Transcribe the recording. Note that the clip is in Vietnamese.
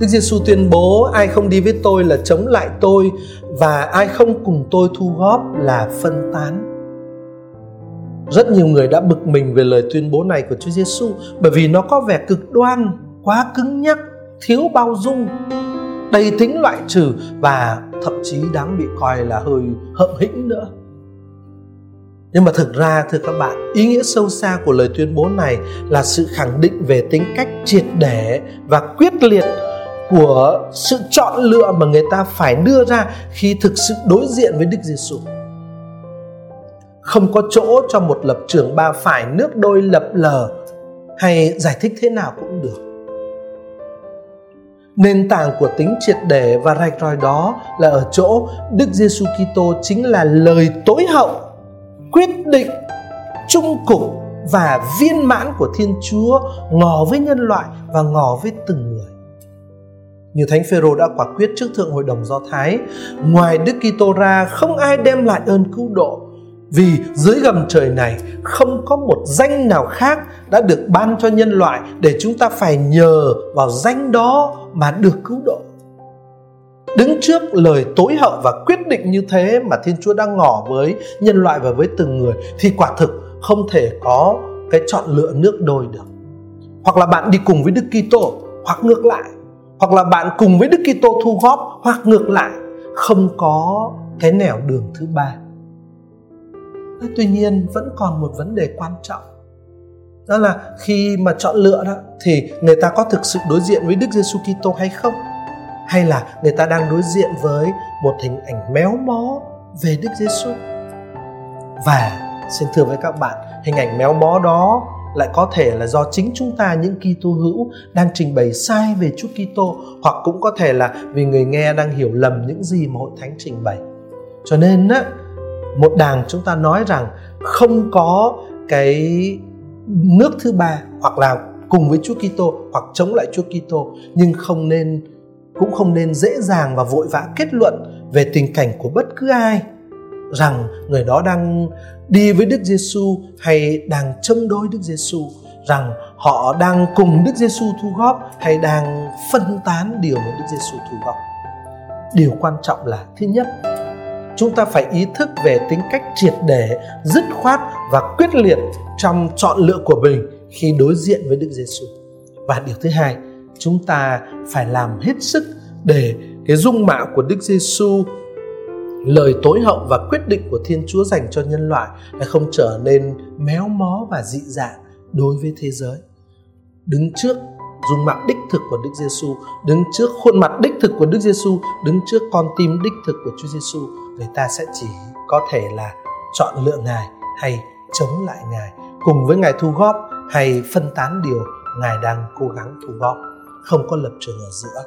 Đức Giêsu tuyên bố ai không đi với tôi là chống lại tôi và ai không cùng tôi thu góp là phân tán. Rất nhiều người đã bực mình về lời tuyên bố này của Chúa Giêsu bởi vì nó có vẻ cực đoan, quá cứng nhắc, thiếu bao dung, đầy tính loại trừ và thậm chí đáng bị coi là hơi hậm hĩnh nữa. Nhưng mà thực ra thưa các bạn, ý nghĩa sâu xa của lời tuyên bố này là sự khẳng định về tính cách triệt để và quyết liệt của sự chọn lựa mà người ta phải đưa ra khi thực sự đối diện với Đức Giêsu. Không có chỗ cho một lập trường ba phải nước đôi lập lờ hay giải thích thế nào cũng được. Nền tảng của tính triệt để và rạch ròi đó là ở chỗ Đức Giêsu Kitô chính là lời tối hậu, quyết định, trung cục và viên mãn của Thiên Chúa ngỏ với nhân loại và ngỏ với từng người như thánh phêrô đã quả quyết trước thượng hội đồng do thái, ngoài đức kitô ra, không ai đem lại ơn cứu độ. Vì dưới gầm trời này, không có một danh nào khác đã được ban cho nhân loại để chúng ta phải nhờ vào danh đó mà được cứu độ. Đứng trước lời tối hậu và quyết định như thế mà thiên chúa đang ngỏ với nhân loại và với từng người thì quả thực không thể có cái chọn lựa nước đôi được. Hoặc là bạn đi cùng với đức kitô, hoặc ngược lại hoặc là bạn cùng với Đức Kitô thu góp hoặc ngược lại không có cái nẻo đường thứ ba. Tuy nhiên vẫn còn một vấn đề quan trọng đó là khi mà chọn lựa đó thì người ta có thực sự đối diện với Đức Giêsu Kitô hay không? Hay là người ta đang đối diện với một hình ảnh méo mó về Đức Giêsu? Và xin thưa với các bạn, hình ảnh méo mó đó lại có thể là do chính chúng ta, những Kitô hữu, đang trình bày sai về Chúa Kitô, hoặc cũng có thể là vì người nghe đang hiểu lầm những gì mà hội thánh trình bày. Cho nên á, một đàng chúng ta nói rằng không có cái nước thứ ba hoặc là cùng với Chúa Kitô hoặc chống lại Chúa Kitô, nhưng không nên, cũng không nên dễ dàng và vội vã kết luận về tình cảnh của bất cứ ai rằng người đó đang đi với Đức Giêsu hay đang chống đối Đức Giêsu rằng họ đang cùng Đức Giêsu thu góp hay đang phân tán điều mà Đức Giêsu thu góp. Điều quan trọng là thứ nhất, chúng ta phải ý thức về tính cách triệt để, dứt khoát và quyết liệt trong chọn lựa của mình khi đối diện với Đức Giêsu. Và điều thứ hai, chúng ta phải làm hết sức để cái dung mạo của Đức Giêsu lời tối hậu và quyết định của Thiên Chúa dành cho nhân loại đã không trở nên méo mó và dị dạng đối với thế giới. Đứng trước dung mạo đích thực của Đức Giêsu, đứng trước khuôn mặt đích thực của Đức Giêsu, đứng trước con tim đích thực của Chúa Giêsu, người ta sẽ chỉ có thể là chọn lựa Ngài hay chống lại Ngài, cùng với Ngài thu góp hay phân tán điều Ngài đang cố gắng thu góp, không có lập trường ở giữa.